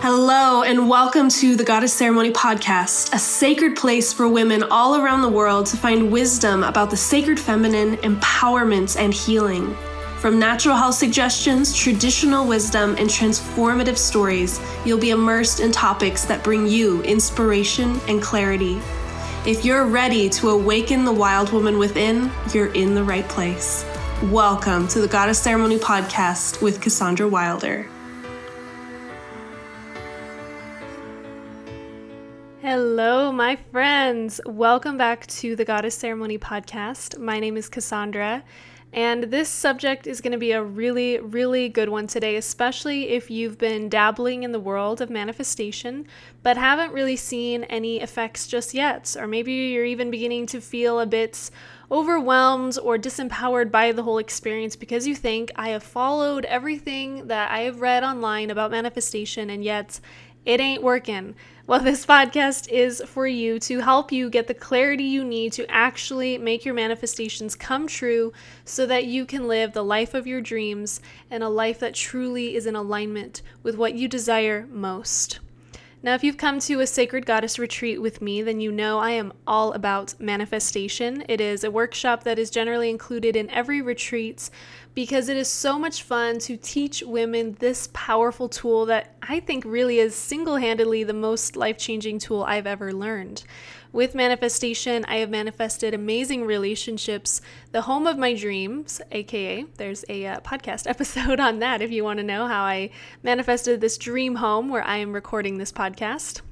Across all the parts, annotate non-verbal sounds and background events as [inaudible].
Hello, and welcome to the Goddess Ceremony Podcast, a sacred place for women all around the world to find wisdom about the sacred feminine, empowerment, and healing. From natural health suggestions, traditional wisdom, and transformative stories, you'll be immersed in topics that bring you inspiration and clarity. If you're ready to awaken the wild woman within, you're in the right place. Welcome to the Goddess Ceremony Podcast with Cassandra Wilder. Hello, my friends. Welcome back to the Goddess Ceremony podcast. My name is Cassandra, and this subject is going to be a really, really good one today, especially if you've been dabbling in the world of manifestation but haven't really seen any effects just yet. Or maybe you're even beginning to feel a bit overwhelmed or disempowered by the whole experience because you think, I have followed everything that I have read online about manifestation, and yet it ain't working. Well, this podcast is for you to help you get the clarity you need to actually make your manifestations come true so that you can live the life of your dreams and a life that truly is in alignment with what you desire most. Now, if you've come to a Sacred Goddess retreat with me, then you know I am all about manifestation. It is a workshop that is generally included in every retreat because it is so much fun to teach women this powerful tool that I think really is single handedly the most life changing tool I've ever learned. With manifestation, I have manifested amazing relationships, the home of my dreams, aka there's a uh, podcast [laughs] episode on that if you want to know how I manifested this dream home where I am recording this podcast.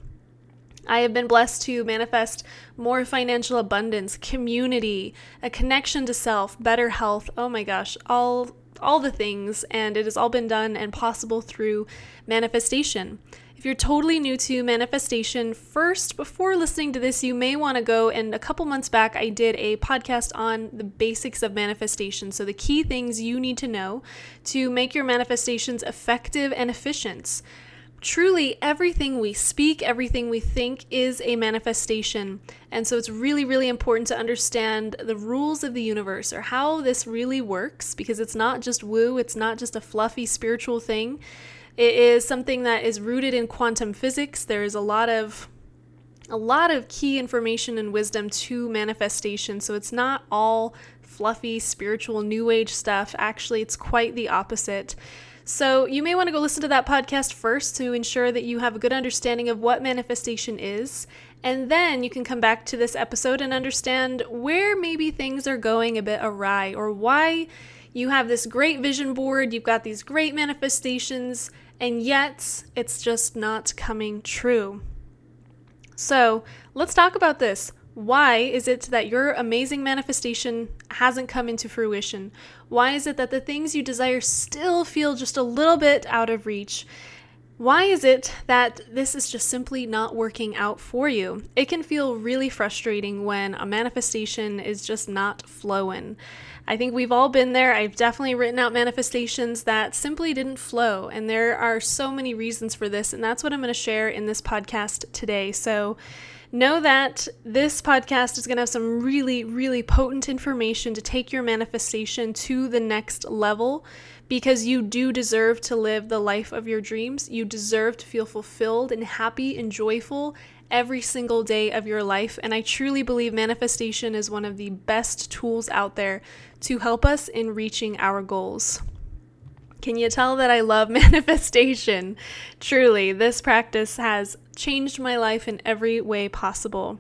I have been blessed to manifest more financial abundance, community, a connection to self, better health. Oh my gosh, all all the things and it has all been done and possible through manifestation. If you're totally new to manifestation, first, before listening to this, you may want to go and a couple months back, I did a podcast on the basics of manifestation. So, the key things you need to know to make your manifestations effective and efficient. Truly, everything we speak, everything we think is a manifestation. And so it's really, really important to understand the rules of the universe or how this really works because it's not just woo, it's not just a fluffy spiritual thing. It is something that is rooted in quantum physics. There is a lot of a lot of key information and wisdom to manifestation. So it's not all fluffy spiritual new age stuff. Actually, it's quite the opposite. So you may want to go listen to that podcast first to ensure that you have a good understanding of what manifestation is. And then you can come back to this episode and understand where maybe things are going a bit awry or why you have this great vision board, you've got these great manifestations, and yet it's just not coming true. So let's talk about this. Why is it that your amazing manifestation hasn't come into fruition? Why is it that the things you desire still feel just a little bit out of reach? Why is it that this is just simply not working out for you? It can feel really frustrating when a manifestation is just not flowing. I think we've all been there. I've definitely written out manifestations that simply didn't flow, and there are so many reasons for this, and that's what I'm going to share in this podcast today. So, know that this podcast is going to have some really, really potent information to take your manifestation to the next level because you do deserve to live the life of your dreams. You deserve to feel fulfilled and happy and joyful every single day of your life. And I truly believe manifestation is one of the best tools out there to help us in reaching our goals. Can you tell that I love [laughs] manifestation? Truly, this practice has changed my life in every way possible.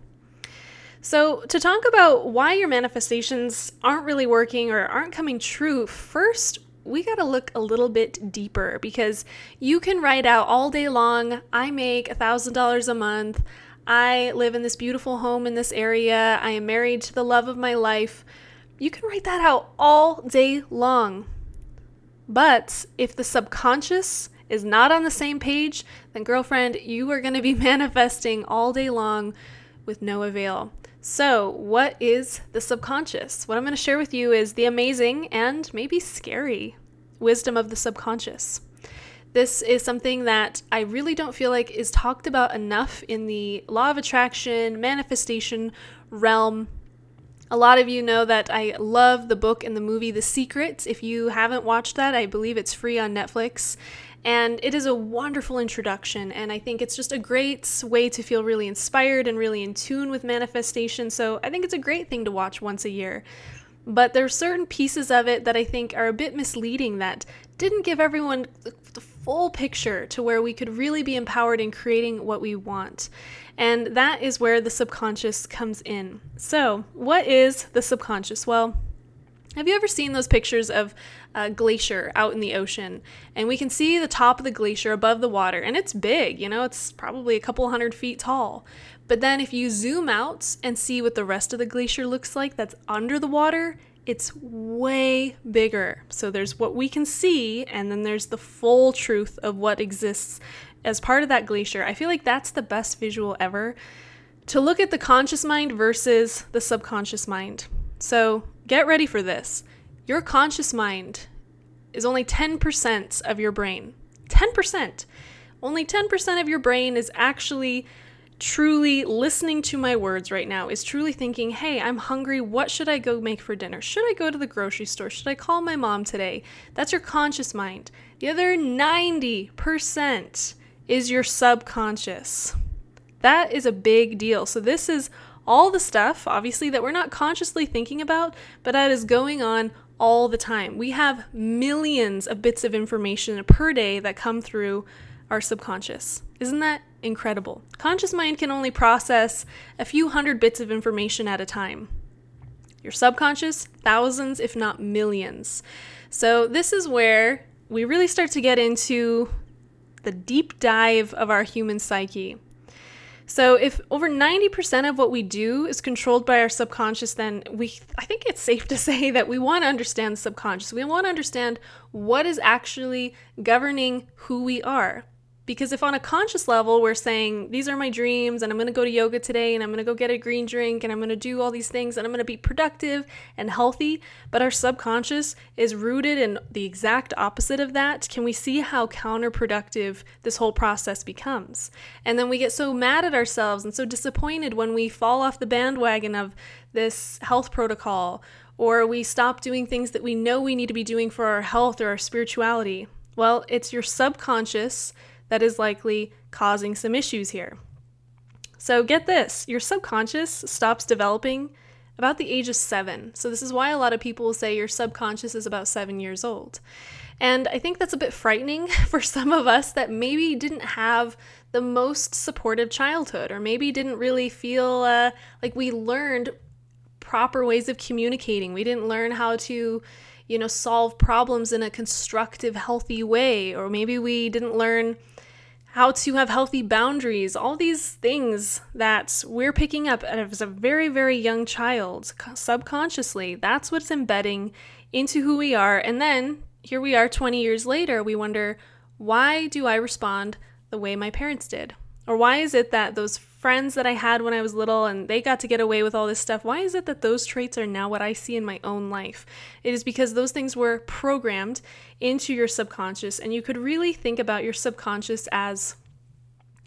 So, to talk about why your manifestations aren't really working or aren't coming true, first, we got to look a little bit deeper because you can write out all day long, I make $1,000 a month, I live in this beautiful home in this area, I am married to the love of my life. You can write that out all day long. But if the subconscious is not on the same page, then girlfriend, you are going to be [laughs] manifesting all day long with no avail. So, what is the subconscious? What I'm going to share with you is the amazing and maybe scary wisdom of the subconscious. This is something that I really don't feel like is talked about enough in the law of attraction, manifestation realm. A lot of you know that I love the book and the movie The Secret. If you haven't watched that, I believe it's free on Netflix. And it is a wonderful introduction, and I think it's just a great way to feel really inspired and really in tune with manifestation. So I think it's a great thing to watch once a year. But there are certain pieces of it that I think are a bit misleading that didn't give everyone the full picture to where we could really be empowered in creating what we want. And that is where the subconscious comes in. So, what is the subconscious? Well, have you ever seen those pictures of a glacier out in the ocean? And we can see the top of the glacier above the water, and it's big, you know, it's probably a couple hundred feet tall. But then if you zoom out and see what the rest of the glacier looks like that's under the water, it's way bigger. So there's what we can see, and then there's the full truth of what exists as part of that glacier, I feel like that's the best visual ever to look at the conscious mind versus the subconscious mind. So get ready for this. Your conscious mind is only 10% of your brain. 10%. Only 10% of your brain is actually truly listening to my words right now, is truly thinking, hey, I'm hungry. What should I go make for dinner? Should I go to the grocery store? Should I call my mom today? That's your conscious mind. The other 90% is your subconscious. That is a big deal. So, this is all the stuff, obviously, that we're not consciously thinking about, but that is going on all the time. We have millions of bits of information per day that come through our subconscious. Isn't that incredible? Conscious mind can only process a few hundred bits of information at a time. Your subconscious, thousands, if not millions. So, this is where we really start to get into the deep dive of our human psyche. So, if over 90% of what we do is controlled by our subconscious, then we I think it's safe to [laughs] say that we want to understand the subconscious. We want to understand what is actually governing who we are. Because if on a conscious level we're saying, these are my dreams, and I'm to go to yoga today, and I'm to go get a green drink, and I'm to do all these things, and I'm to be productive and healthy, but our subconscious is rooted in the exact opposite of that, can we see how counterproductive this whole process becomes? And then we get so mad at ourselves and so disappointed when we fall off the bandwagon of this health protocol, or we stop doing things that we know we need to be doing for our health or our spirituality. Well, it's your subconscious that is likely causing some issues here. So, get this your subconscious stops developing about the age of seven. So, this is why a lot of people will say your subconscious is about seven years old. And I think that's a bit frightening [laughs] for some of us that maybe didn't have the most supportive childhood, or maybe didn't really feel uh, like we learned proper ways of communicating. We didn't learn how to, you know, solve problems in a constructive, healthy way, or maybe we didn't learn how to have healthy boundaries, all these things that we're picking up as a very, very young child subconsciously. That's what's embedding into who we are. And then here we are 20 years later, we wonder, why do I respond the way my parents did? Or why is it that those friends that I had when I was little and they got to get away with all this stuff, why is it that those traits are now what I see in my own life? It is because those things were programmed into your subconscious, and you could really think about your subconscious as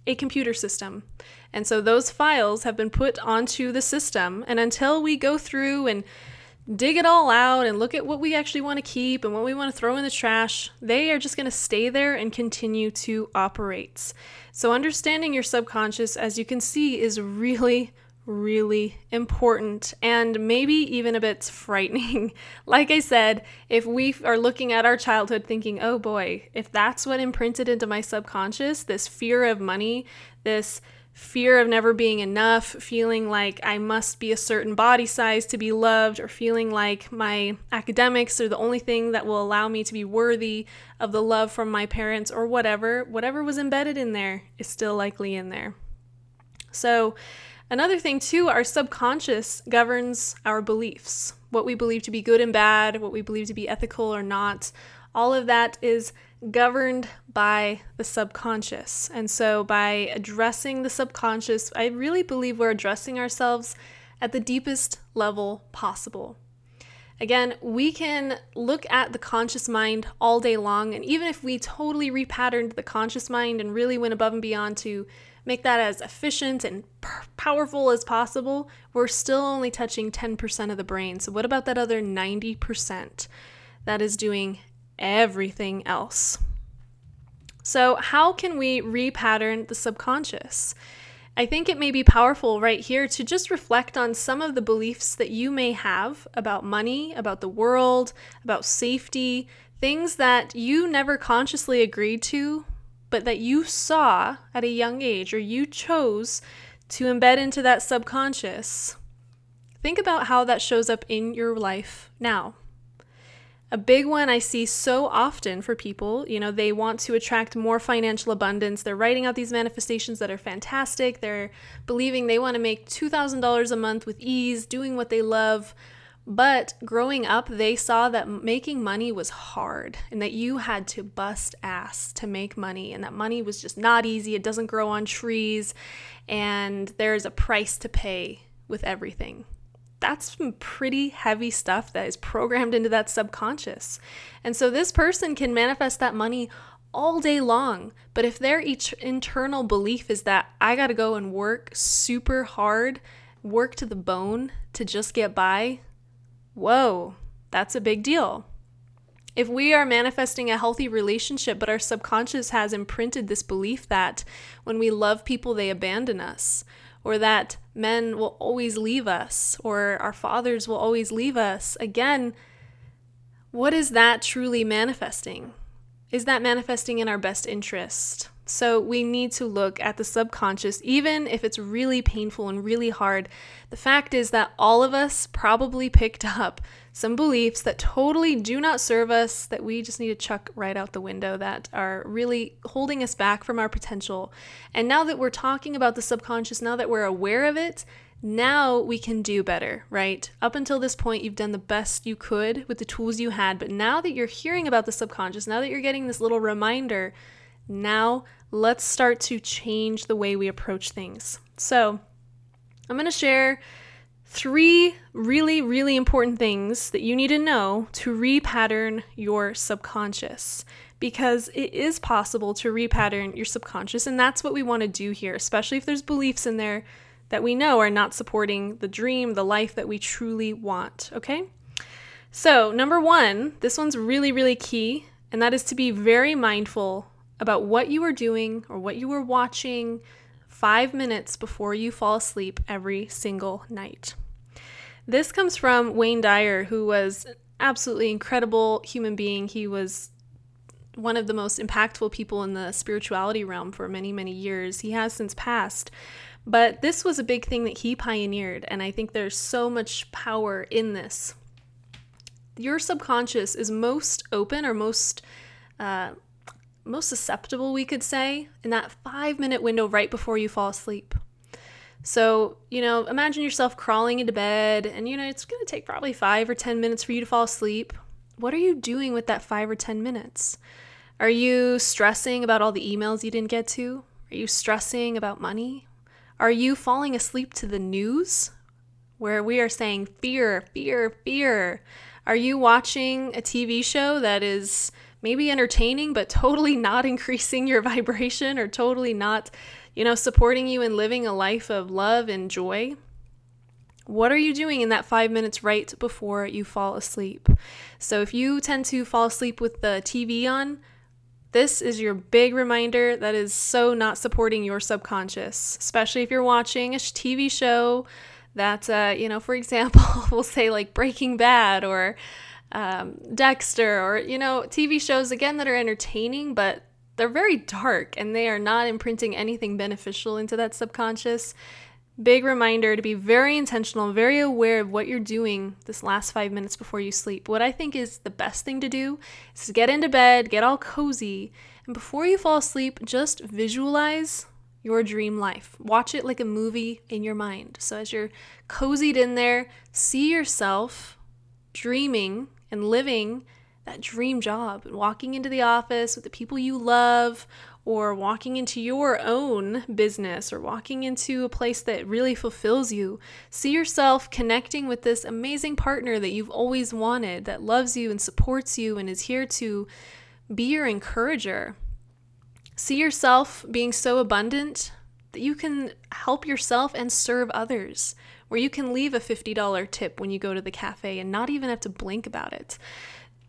a computer system. And so those files have been put onto the system, and until we go through and dig it all out and look at what we actually want to keep and what we want to throw in the trash, they are just going to stay there and continue to operate. So, understanding your subconscious, as you can see, is really, really important and maybe even a bit frightening. [laughs] like I said, if we are looking at our childhood thinking, oh boy, if that's what imprinted into my subconscious, this fear of money, this fear of never being enough, feeling like I must be a certain body size to be loved, or feeling like my academics are the only thing that will allow me to be worthy of the love from my parents, or whatever, whatever was embedded in there is still likely in there. So, another thing, too, our subconscious governs our beliefs what we believe to be good and bad, what we believe to be ethical or not. All of that is governed by the subconscious. And so, by addressing the subconscious, I really believe we're addressing ourselves at the deepest level possible. Again, we can look at the conscious mind all day long, and even if we totally repatterned the conscious mind and really went above and beyond to make that as efficient and powerful as possible, we're still only touching 10% of the brain. So, what about that other 90% that is doing everything else. So, how can we repattern the subconscious? I think it may be powerful right here to just reflect on some of the beliefs that you may have about money, about the world, about safety, things that you never consciously agreed to, but that you saw at a young age or you chose to embed into that subconscious. Think about how that shows up in your life now. A big one I see so often for people, you know, they want to attract more financial abundance. They're writing out these manifestations that are fantastic. They're believing they want to make $2,000 a month with ease, doing what they love. But growing up, they saw that making money was hard and that you had to bust ass to make money, and that money was just not easy. It doesn't grow on trees, and there's a price to pay with everything that's some pretty heavy stuff that is programmed into that subconscious. And so this person can manifest that money all day long. But if their each internal belief is that I got to go and work super hard, work to the bone to just get by, whoa, that's a big deal. If we are manifesting a healthy relationship, but our subconscious has imprinted this belief that when we love people, they abandon us, or that men will always leave us or our fathers will always leave us. Again, what is that truly manifesting? Is that manifesting in our best interest? So we need to look at the subconscious, even if it's really painful and really hard. The fact is that all of us probably picked up some beliefs that totally do not serve us, that we just need to chuck right out the window, that are really holding us back from our potential. And now that we're talking about the subconscious, now that we're aware of it, now we can do better, right? Up until this point, you've done the best you could with the tools you had. But now that you're hearing about the subconscious, now that you're getting this little reminder, now let's start to change the way we approach things. So, I'm going to share three really, really important things that you need to know to repattern your subconscious because it is possible to repattern your subconscious, and that's what we want to do here, especially if there's beliefs in there that we know are not supporting the dream, the life that we truly want, okay? So, number one, this one's really, really key, and that is to be very mindful about what you are doing or what you are watching five minutes before you fall asleep every single night. This comes from Wayne Dyer, who was absolutely incredible human being. He was one of the most impactful people in the spirituality realm for many, many years. He has since passed. But this was a big thing that he pioneered, and I think there's so much power in this. Your subconscious is most open or most uh, most susceptible, we could say, in that five minute window right before you fall asleep. So, you know, imagine yourself crawling into bed, and you know, it's going to take probably five or 10 minutes for you to fall asleep. What are you doing with that five or 10 minutes? Are you stressing about all the emails you didn't get to? Are you stressing about money? Are you falling asleep to the news where we are saying fear, fear, fear? Are you watching a TV show that is maybe entertaining, but totally not [laughs] increasing your vibration or totally not, you know, supporting you in living a life of love and joy? What are you doing in that five minutes right before you fall asleep? So, if you tend to fall asleep with the TV on, this is your big reminder that is so not supporting your subconscious, especially if you're watching a TV show that, uh, you know, for [laughs] example, we'll say like Breaking Bad or um, Dexter or, you know, TV shows again that are entertaining, but they're very dark and they are not imprinting anything beneficial into that subconscious. Big reminder to be very intentional, very aware of what you're doing this last five minutes before you sleep. What I think is the best thing to do is to get into bed, get all cozy, and before you fall asleep, just visualize your dream life. Watch it like a movie in your mind. So as you're cozied in there, see yourself dreaming and living that dream job and walking into the office with the people you love or walking into your own business or walking into a place that really fulfills you. See yourself connecting with this amazing partner that you've always wanted, that loves you and supports you and is here to be your encourager. See yourself being so abundant that you can help yourself and serve others where you can leave a $50 tip when you go to the cafe and not even have to blink about it.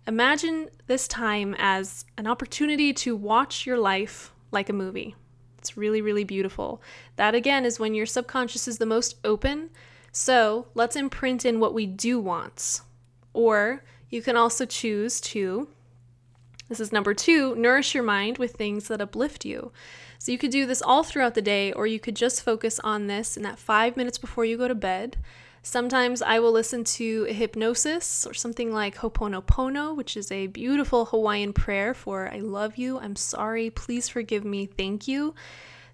Imagine this time as an opportunity to watch your life like a movie. It's really, really beautiful. That again is when your subconscious is the most open. So let's imprint in what we do want. Or you can also choose to, this is number two, nourish your mind with things that uplift you. So you could do this all throughout the day, or you could just focus on this in that five minutes before you go to bed. Sometimes I will listen to a hypnosis or something like Ho'oponopono, which is a beautiful Hawaiian prayer for I love you, I'm sorry, please forgive me, thank you.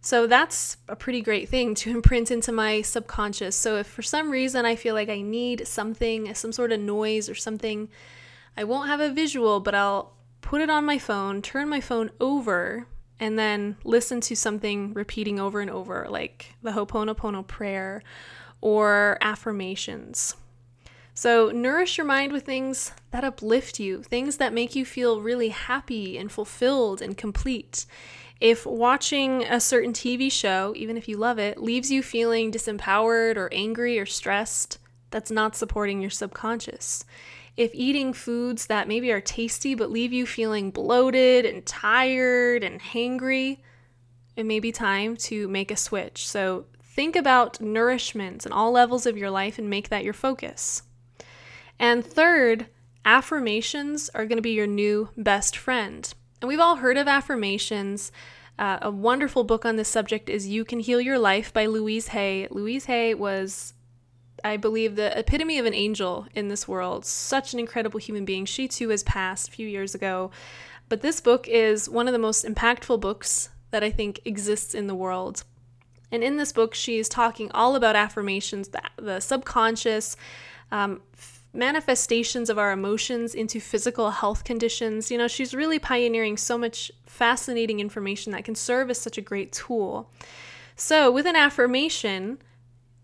So that's a pretty great thing to [laughs] imprint into my subconscious. So if for some reason I feel like I need something, some sort of noise or something, I won't have a visual, but I'll put it on my phone, turn my phone over, and then listen to something repeating over and over, like the Ho'oponopono prayer or affirmations. So, nourish your mind with things that uplift you, things that make you feel really happy and fulfilled and complete. If watching a certain TV show, even if you love it, leaves you feeling disempowered or angry or stressed, that's not supporting your subconscious. If eating foods that maybe are tasty but leave you feeling bloated and tired and hangry, it may be time to make a switch. So, Think about nourishment in all levels of your life and make that your focus. And third, affirmations are going to be your new best friend. And we've all heard of affirmations. Uh, a wonderful book on this subject is You Can Heal Your Life by Louise Hay. Louise Hay was, I believe, the epitome of an angel in this world. Such an incredible human being. She too has passed a few years ago. But this book is one of the most impactful books that I think exists in the world. And in this book, she's talking all about affirmations, the, the subconscious um, manifestations of our emotions into physical health conditions. You know, she's really pioneering so much fascinating information that can serve as such a great tool. So, with an affirmation,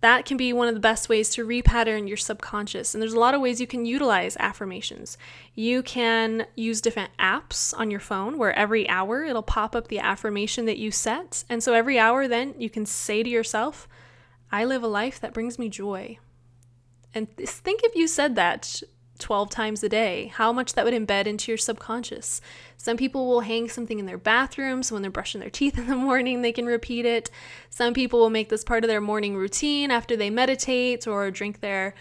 that can be one of the best ways to repattern your subconscious. And there's a lot of ways you can utilize affirmations. You can use different apps on your phone where every hour it'll pop up the affirmation that you set. And so every hour, then you can say to yourself, I live a life that brings me joy. And think if you said that 12 times a day, how much that would embed into your subconscious. Some people will hang something in their bathroom so when they're brushing their teeth [laughs] in the morning, they can repeat it. Some people will make this part of their morning routine after they meditate or drink their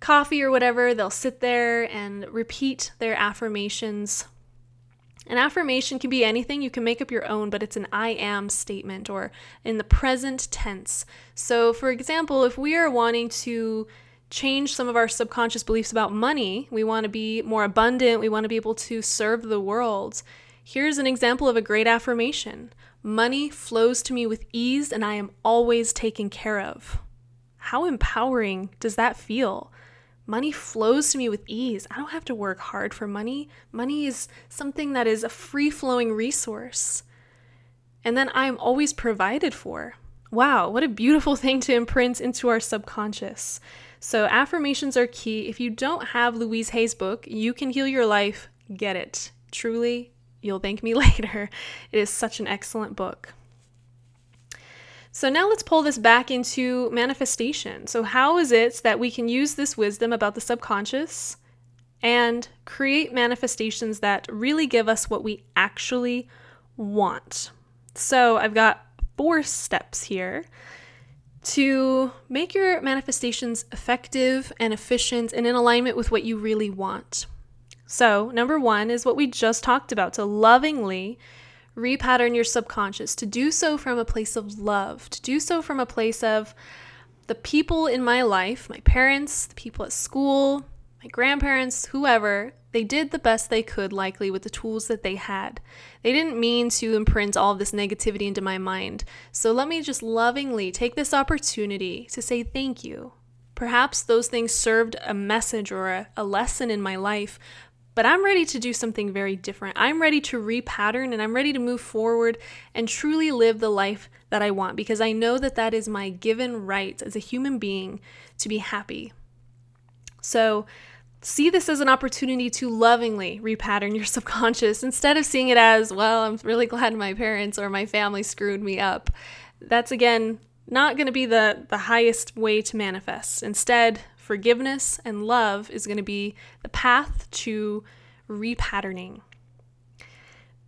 coffee or whatever. They'll sit there and repeat their affirmations. An affirmation can be anything. You can make up your own, but it's an I am statement or in the present tense. So, for example, if we are wanting to change some of our subconscious beliefs about money. We want to be more abundant. We want to be able to serve the world. Here's an example of a great affirmation Money flows to me with ease, and I am always taken care of. How empowering does that feel? Money flows to me with ease. I don't have to work hard for money. Money is something that is a free flowing resource. And then I'm always provided for. Wow, what a beautiful [laughs] thing to imprint into our subconscious. So, affirmations are key. If you don't have Louise Hay's book, You Can Heal Your Life, get it. Truly, you'll thank me [laughs] later. It is such an excellent book. So, now let's pull this back into manifestation. So, how is it that we can use this wisdom about the subconscious and create manifestations that really give us what we actually want? So, I've got four steps here to make your manifestations effective and efficient and in alignment with what you really want. So, number one is what we just talked about to lovingly repattern your subconscious, to do so from a place of love, to do so from a place of the people in my life, my parents, the people at school, my grandparents, whoever, they did the best they could, likely, with the tools that they had. They didn't mean to imprint all this negativity into my mind. So let me just lovingly take this opportunity to say thank you. Perhaps those things served a message or a, a lesson in my life, but I'm ready to do something very different. I'm ready to repattern and I'm ready to move forward and truly live the life that I want because I know that that is my given right as a human being to be happy. So, see this as an opportunity to lovingly repattern your [laughs] subconscious instead of seeing it as, well, I'm really glad my parents or my family screwed me up. That's again not going to be the, the highest way to manifest. Instead, forgiveness and love is going to be the path to repatterning.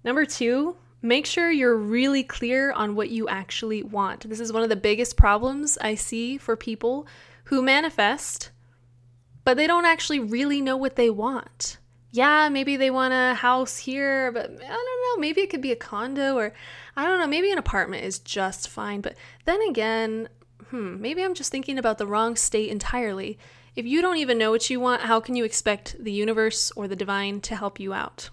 Number two, make sure you're really clear on what you actually want. This is one of the biggest problems I see for people who manifest, but they don't actually really know what they want. Yeah, maybe they want a house here, but I don't know, maybe it could be a condo or I don't know, maybe an apartment is just fine. But then again, hmm, maybe I'm just thinking about the wrong state entirely. If you don't even know what you want, how can you expect the universe or the divine to help you out?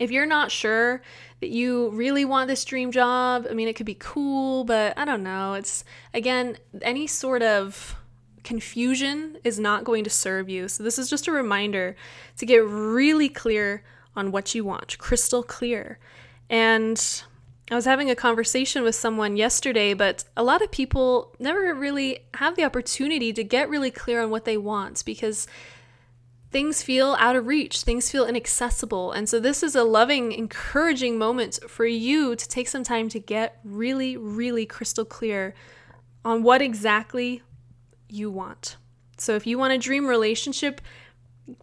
If you're not sure that you really want this dream job, I mean, it could be cool, but I don't know. It's, again, any sort of confusion is not going to serve you. So, this is just a reminder to get really clear on what you want, crystal clear. And I was having a conversation with someone yesterday, but a lot of people never really have the opportunity to get really clear on what they want because things feel out of reach, things feel inaccessible. And so, this is a loving, encouraging moment for you to take some time to get really, really crystal clear on what exactly you want. So, if you want a dream relationship,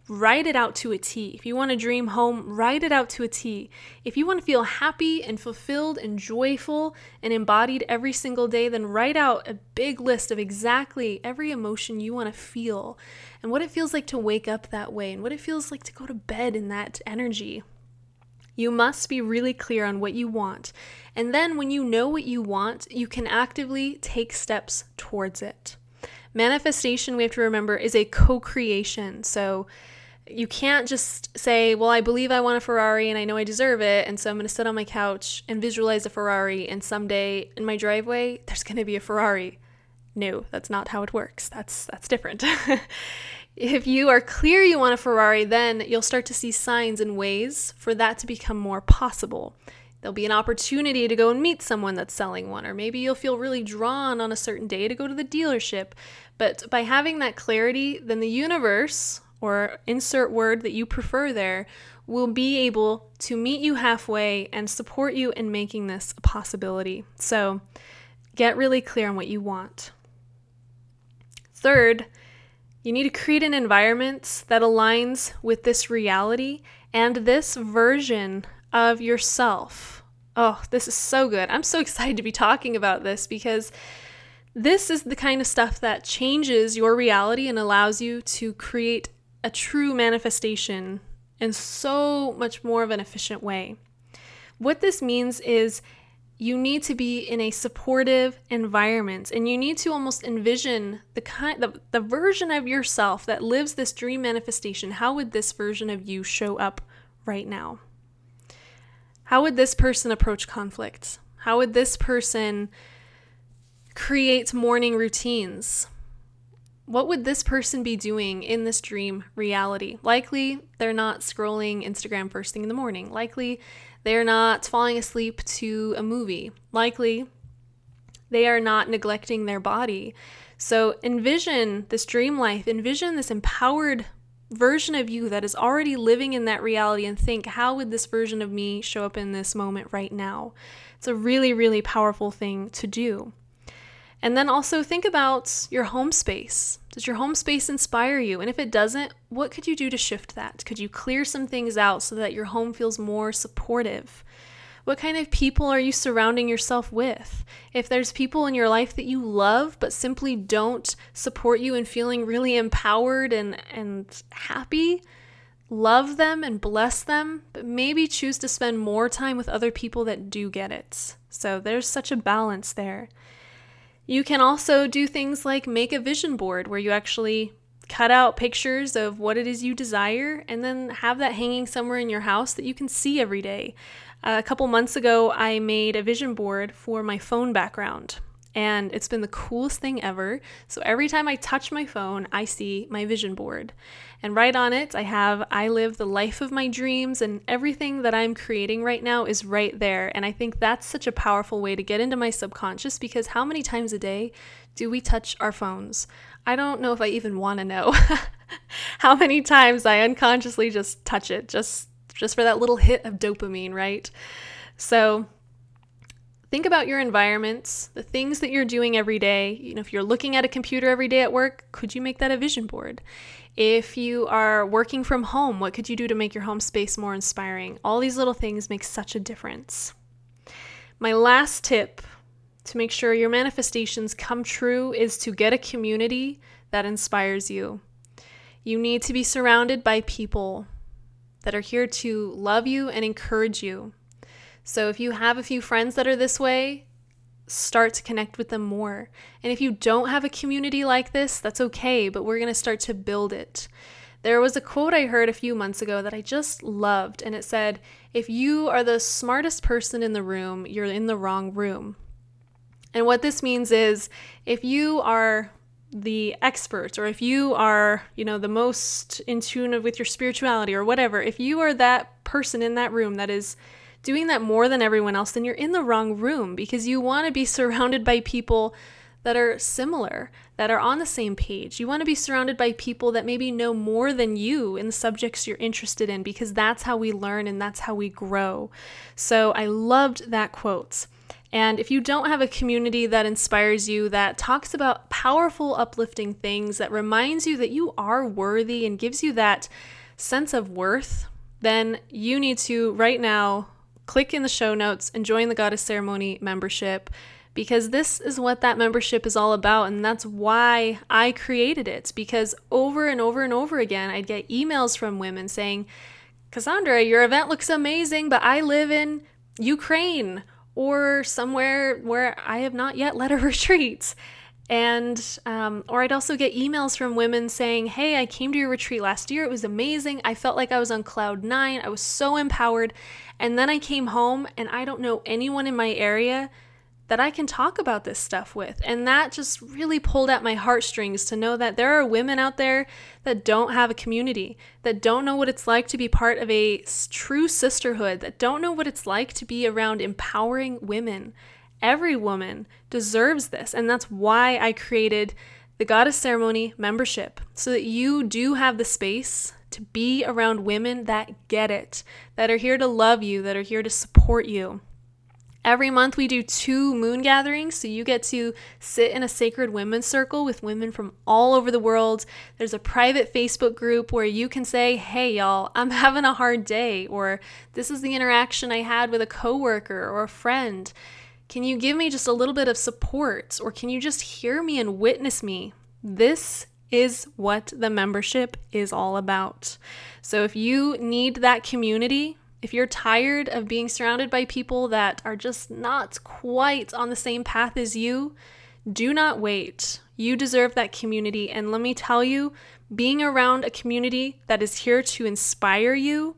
write it out to a T. If you want a dream home, write it out to a T. If you want to feel happy and fulfilled and joyful and embodied every single day, then write out a big list of exactly every emotion you want to feel and what it feels like to wake up that way and what it feels like to go to bed in that energy. You must be really clear on what you want. And then when you know what you want, you can actively take steps towards it. Manifestation, we have to remember, is a co creation. So you can't just say, Well, I believe I want a Ferrari and I know I deserve it. And so I'm going to sit on my couch and visualize a Ferrari. And someday in my driveway, there's going to be a Ferrari. No, that's not how it works. That's that's different. [laughs] if you are clear you want a Ferrari, then you'll start to see signs and ways for that to become more possible. There'll be an opportunity to go and meet someone that's selling one, or maybe you'll feel really drawn on a certain day to go to the dealership. But by having that clarity, then the universe, or insert word that you prefer there, will be able to meet you halfway and support you in making this a possibility. So get really clear on what you want. Third, you need to create an environment that aligns with this reality and this version of yourself. Oh, this is so good. I'm so [laughs] excited to be talking about this because this is the kind of stuff that changes your reality and allows you to create a true manifestation in so much more of an efficient way. What this means is you need to be in a supportive environment and you need to almost envision the kind the, the version of yourself that lives this dream manifestation how would this version of you show up right now how would this person approach conflict? How would this person create morning routines? What would this person be doing in this dream reality? Likely, they're not scrolling Instagram first thing in the morning. Likely, they're not falling asleep to a movie. Likely, they are not neglecting their body. So, envision this dream life, envision this empowered version of you that is already living in that reality and think, how would this version of me show up in this moment right now? It's a really, really powerful thing to do. And then also think about your home space. Does your home space inspire you? And if it doesn't, what could you do to shift that? Could you clear some things out so that your home feels more supportive? What kind of people are you surrounding yourself with? If there's people in your life that you love but simply don't support you in feeling really empowered and, and happy, love them and bless them, but maybe choose to spend more time with other people that do get it. So there's such a balance there. You can also do things like make a vision board where you actually cut out pictures of what it is you desire and then have that hanging somewhere in your house that you can see every day a couple months ago, I made a vision board for my phone background, and it's been the coolest thing ever. So every time I touch my phone, I see my vision board. And right on it, I have I live the life of my dreams, and everything that I'm creating right now is right there. And I think that's such a powerful way to get into my subconscious because how many times a day do we touch our phones? I don't know if I even want to know [laughs] how many times I unconsciously just touch it, just just for that little hit of dopamine, right? So think about your environments, the things that you're doing every day. You know, if you're looking at a computer every day at work, could you make that a vision board? If you are working from home, what could you do to make your home space more inspiring? All these little things make such a difference. My last tip to make sure your manifestations come true is to get a community that inspires you. You need to be surrounded by people that are here to love you and encourage you. So if you have a few friends that are this way, start to connect with them more. And if you don't have a community like this, that's okay, but we're going to start to build it. There was a quote I heard a few months ago that I just loved, and it said, If you are the smartest person in the room, you're in the wrong room. And what this means is if you are the expert or if you are, you know, the most in tune with your spirituality or whatever, if you are that person in that room that is doing that more than everyone else, then you're in the wrong room because you want to be [laughs] surrounded by people that are similar, that are on the same page. You want to be surrounded by people that maybe know more than you in the subjects you're interested in because that's how we learn and that's how we grow. So I loved that quote. And if you don't have a community that inspires you, that talks about powerful, uplifting things, that reminds you that you are worthy and gives you that sense of worth, then you need to right now click in the show notes and join the Goddess Ceremony membership because this is what that membership is all about. And that's why I created it because over and over and over again, I'd get emails from women saying, Cassandra, your event looks amazing, but I live in Ukraine or somewhere where I have not yet led a [laughs] retreat. And, um, or I'd also get emails from women saying, Hey, I came to your retreat last year. It was amazing. I felt like I was on cloud nine. I was so empowered. And then I came home and I don't know anyone in my area that I can talk about this stuff with. And that just really pulled at my heartstrings to know that there are women out there that don't have a community, that don't know what it's like to be part of a true sisterhood, that don't know what it's like to be around empowering women. Every woman deserves this. And that's why I created the Goddess Ceremony membership so that you do have the space to be around women that get it, that are here to love you, that are here to support you. Every month we do two moon gatherings, so you get to sit in a sacred women's circle with women from all over the world. There's a private Facebook group where you can say, "Hey y'all, I'm [laughs] having a hard day," or "This is the interaction I had with a coworker or a friend." Can you give me just a little bit of support or can you just hear me and witness me? This is what the membership is all about. So if you need that community, if you're tired of being surrounded by people that are just not quite on the same path as you, do not wait. You deserve that community. And let me tell you, being around a community that is here to inspire you,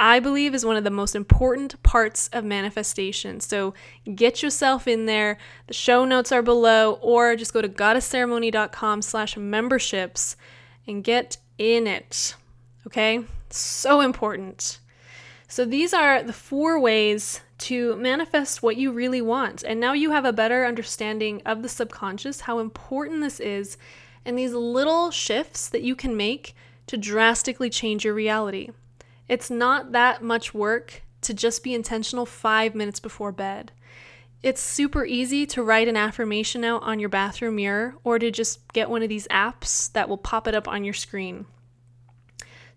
I believe is one of the most important parts of manifestation. So get yourself in there. The show notes are below, or just go to goddessceremony.com slash memberships and get in it. Okay? So important. So these are the four ways to manifest what you really want. And now you have a better understanding of the subconscious, how important this is, and these little shifts that you can make to drastically change your reality. It's not that much work to just be intentional five minutes before bed. It's super easy to write an affirmation out on your bathroom mirror or to just get one of these apps that will pop it up on your screen.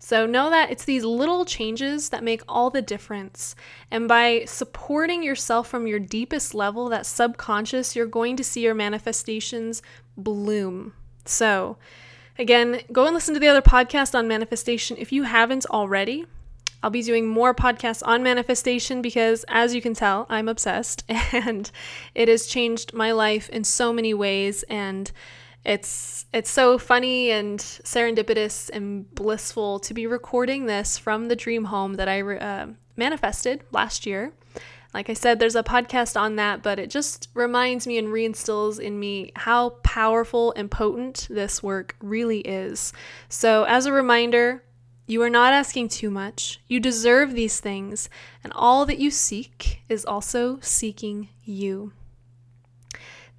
So know that it's these little changes that make all the difference. And by supporting yourself from your deepest level, that subconscious, you're going to see your manifestations bloom. So, again, go and listen to the other podcast on manifestation if you haven't already. I'll be doing more podcasts on manifestation because, as you can tell, I'm obsessed [laughs] and it has changed my life in so many ways. And it's it's so funny and serendipitous and blissful to be recording this from the dream home that I uh, manifested last year. Like I said, there's a podcast on that, but it just reminds me and reinstills in me how powerful and potent this work really is. So, as a reminder, you are not asking too much. You deserve these things, and all that you seek is also seeking you.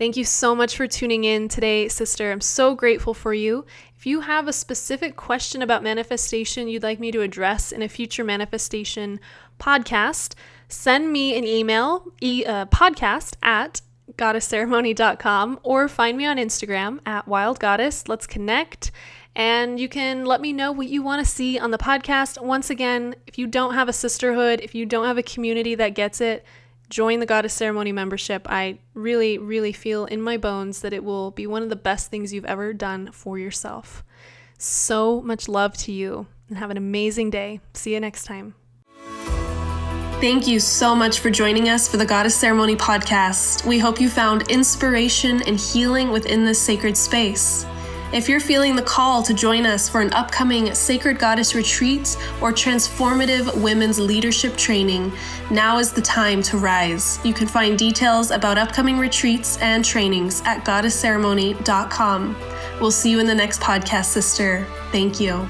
Thank you so much for tuning in today, sister. I'm so grateful for you. If you have a specific question about manifestation you'd like me to address in a future manifestation podcast, send me an email, e- uh, podcast at goddessceremony.com or find me on Instagram at wildgoddess. Let's connect And you can let me know what you want to see on the podcast. Once again, if you don't have a sisterhood, if you don't have a community that gets it, join the Goddess Ceremony membership. I really, really feel in my bones that it will be one of the best things you've ever done for yourself. So much love to you and have an amazing day. See you next time. Thank you so much for joining us for the Goddess Ceremony podcast. We hope you found inspiration and healing within this sacred space. If you're feeling the call to join us for an upcoming Sacred Goddess retreat or transformative women's leadership training, now is the time to rise. You can find details about upcoming retreats and trainings at goddessceremony.com. We'll see you in the next podcast, sister. Thank you.